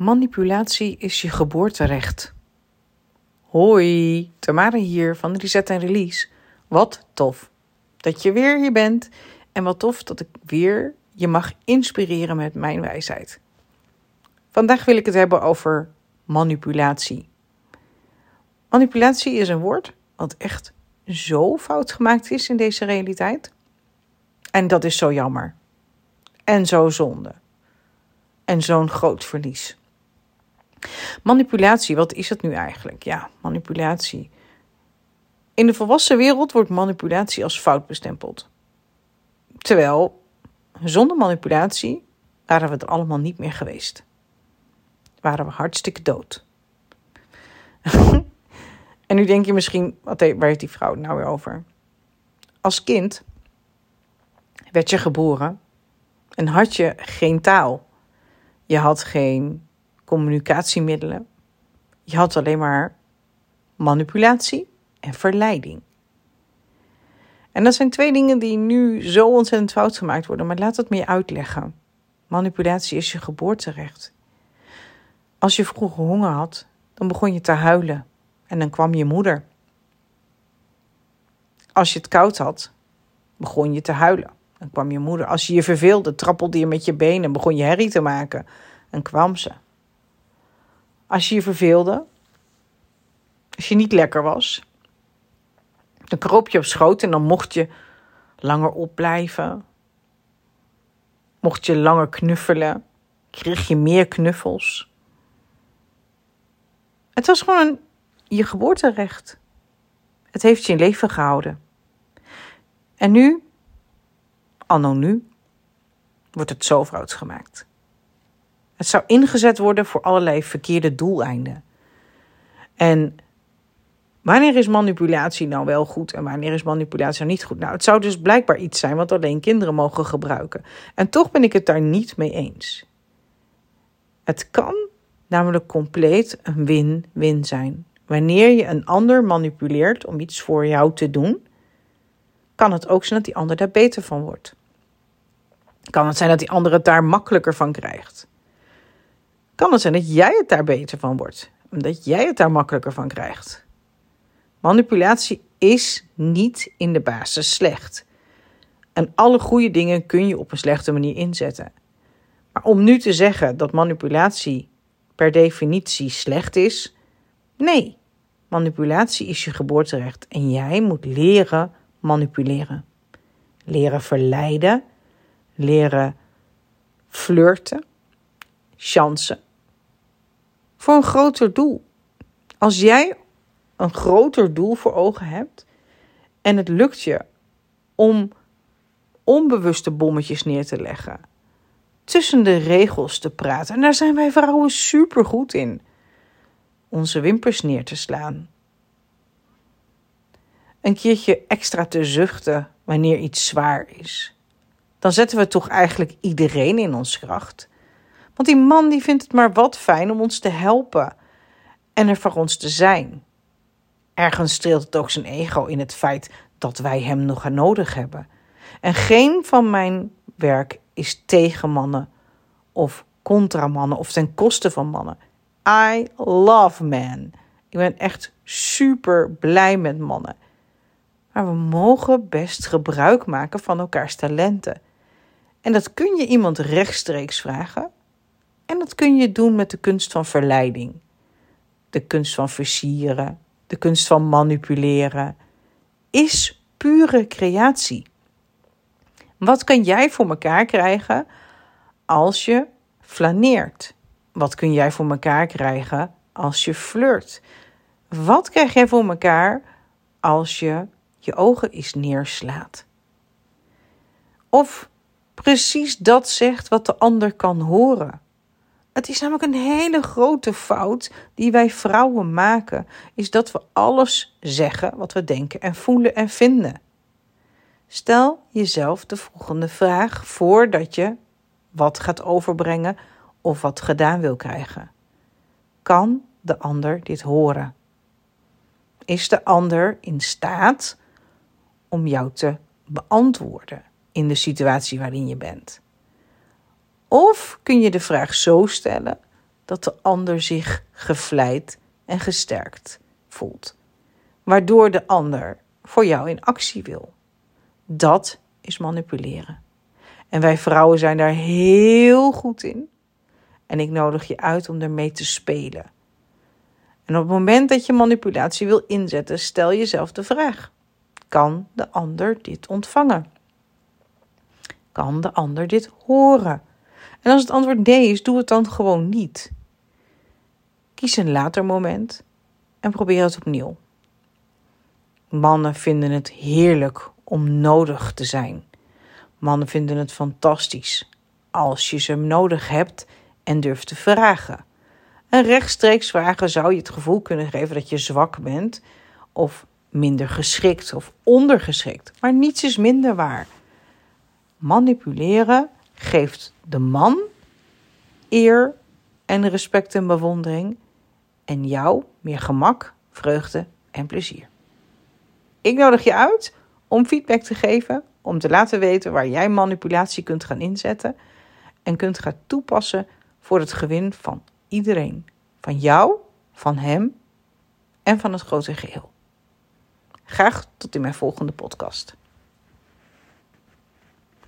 Manipulatie is je geboorterecht. Hoi, Tamara hier van Reset en Release. Wat tof dat je weer hier bent en wat tof dat ik weer je mag inspireren met mijn wijsheid. Vandaag wil ik het hebben over manipulatie. Manipulatie is een woord wat echt zo fout gemaakt is in deze realiteit. En dat is zo jammer. En zo zonde. En zo'n groot verlies. Manipulatie, wat is het nu eigenlijk? Ja, manipulatie. In de volwassen wereld wordt manipulatie als fout bestempeld. Terwijl, zonder manipulatie waren we er allemaal niet meer geweest. Waren we hartstikke dood. en nu denk je misschien, wat, waar heeft die vrouw nou weer over? Als kind werd je geboren en had je geen taal. Je had geen communicatiemiddelen. Je had alleen maar manipulatie en verleiding. En dat zijn twee dingen die nu zo ontzettend fout gemaakt worden, maar laat het meer uitleggen. Manipulatie is je geboorterecht. Als je vroeger honger had, dan begon je te huilen en dan kwam je moeder. Als je het koud had, begon je te huilen. Dan kwam je moeder. Als je je verveelde, trappelde je met je benen, begon je herrie te maken en kwam ze. Als je je verveelde, als je niet lekker was, dan kroop je op schoot en dan mocht je langer opblijven. Mocht je langer knuffelen, kreeg je meer knuffels. Het was gewoon je geboorterecht. Het heeft je in leven gehouden. En nu, anno nu, wordt het zo fout gemaakt. Het zou ingezet worden voor allerlei verkeerde doeleinden. En Wanneer is manipulatie nou wel goed en wanneer is manipulatie nou niet goed? Nou, het zou dus blijkbaar iets zijn wat alleen kinderen mogen gebruiken. En toch ben ik het daar niet mee eens. Het kan namelijk compleet een win-win zijn. Wanneer je een ander manipuleert om iets voor jou te doen, kan het ook zijn dat die ander daar beter van wordt. Kan het zijn dat die ander het daar makkelijker van krijgt. Kan het zijn dat jij het daar beter van wordt, omdat jij het daar makkelijker van krijgt. Manipulatie is niet in de basis slecht. En alle goede dingen kun je op een slechte manier inzetten. Maar om nu te zeggen dat manipulatie per definitie slecht is, nee. Manipulatie is je geboorterecht en jij moet leren manipuleren. Leren verleiden, leren flirten, chansen. Voor een groter doel. Als jij een groter doel voor ogen hebt en het lukt je om onbewuste bommetjes neer te leggen, tussen de regels te praten, en daar zijn wij vrouwen super goed in, onze wimpers neer te slaan. Een keertje extra te zuchten wanneer iets zwaar is. Dan zetten we toch eigenlijk iedereen in ons kracht. Want die man die vindt het maar wat fijn om ons te helpen en er voor ons te zijn. Ergens streelt het ook zijn ego in het feit dat wij hem nog nodig hebben. En geen van mijn werk is tegen mannen of contra mannen of ten koste van mannen. I love men. Ik ben echt super blij met mannen. Maar we mogen best gebruik maken van elkaars talenten. En dat kun je iemand rechtstreeks vragen. En dat kun je doen met de kunst van verleiding. De kunst van versieren, de kunst van manipuleren, is pure creatie. Wat kan jij voor elkaar krijgen als je flaneert? Wat kun jij voor elkaar krijgen als je flirt? Wat krijg jij voor elkaar als je je ogen eens neerslaat? Of precies dat zegt wat de ander kan horen. Het is namelijk een hele grote fout die wij vrouwen maken, is dat we alles zeggen wat we denken en voelen en vinden. Stel jezelf de volgende vraag voordat je wat gaat overbrengen of wat gedaan wil krijgen. Kan de ander dit horen? Is de ander in staat om jou te beantwoorden in de situatie waarin je bent? Of kun je de vraag zo stellen dat de ander zich gevleid en gesterkt voelt, waardoor de ander voor jou in actie wil. Dat is manipuleren. En wij vrouwen zijn daar heel goed in. En ik nodig je uit om ermee te spelen. En op het moment dat je manipulatie wil inzetten, stel jezelf de vraag: kan de ander dit ontvangen? Kan de ander dit horen? En als het antwoord nee is, doe het dan gewoon niet. Kies een later moment en probeer het opnieuw. Mannen vinden het heerlijk om nodig te zijn. Mannen vinden het fantastisch als je ze nodig hebt en durft te vragen. En rechtstreeks vragen zou je het gevoel kunnen geven dat je zwak bent of minder geschikt of ondergeschikt. Maar niets is minder waar. Manipuleren geeft de man eer en respect en bewondering en jou meer gemak, vreugde en plezier. Ik nodig je uit om feedback te geven, om te laten weten waar jij manipulatie kunt gaan inzetten en kunt gaan toepassen voor het gewin van iedereen. Van jou, van hem en van het grote geheel. Graag tot in mijn volgende podcast.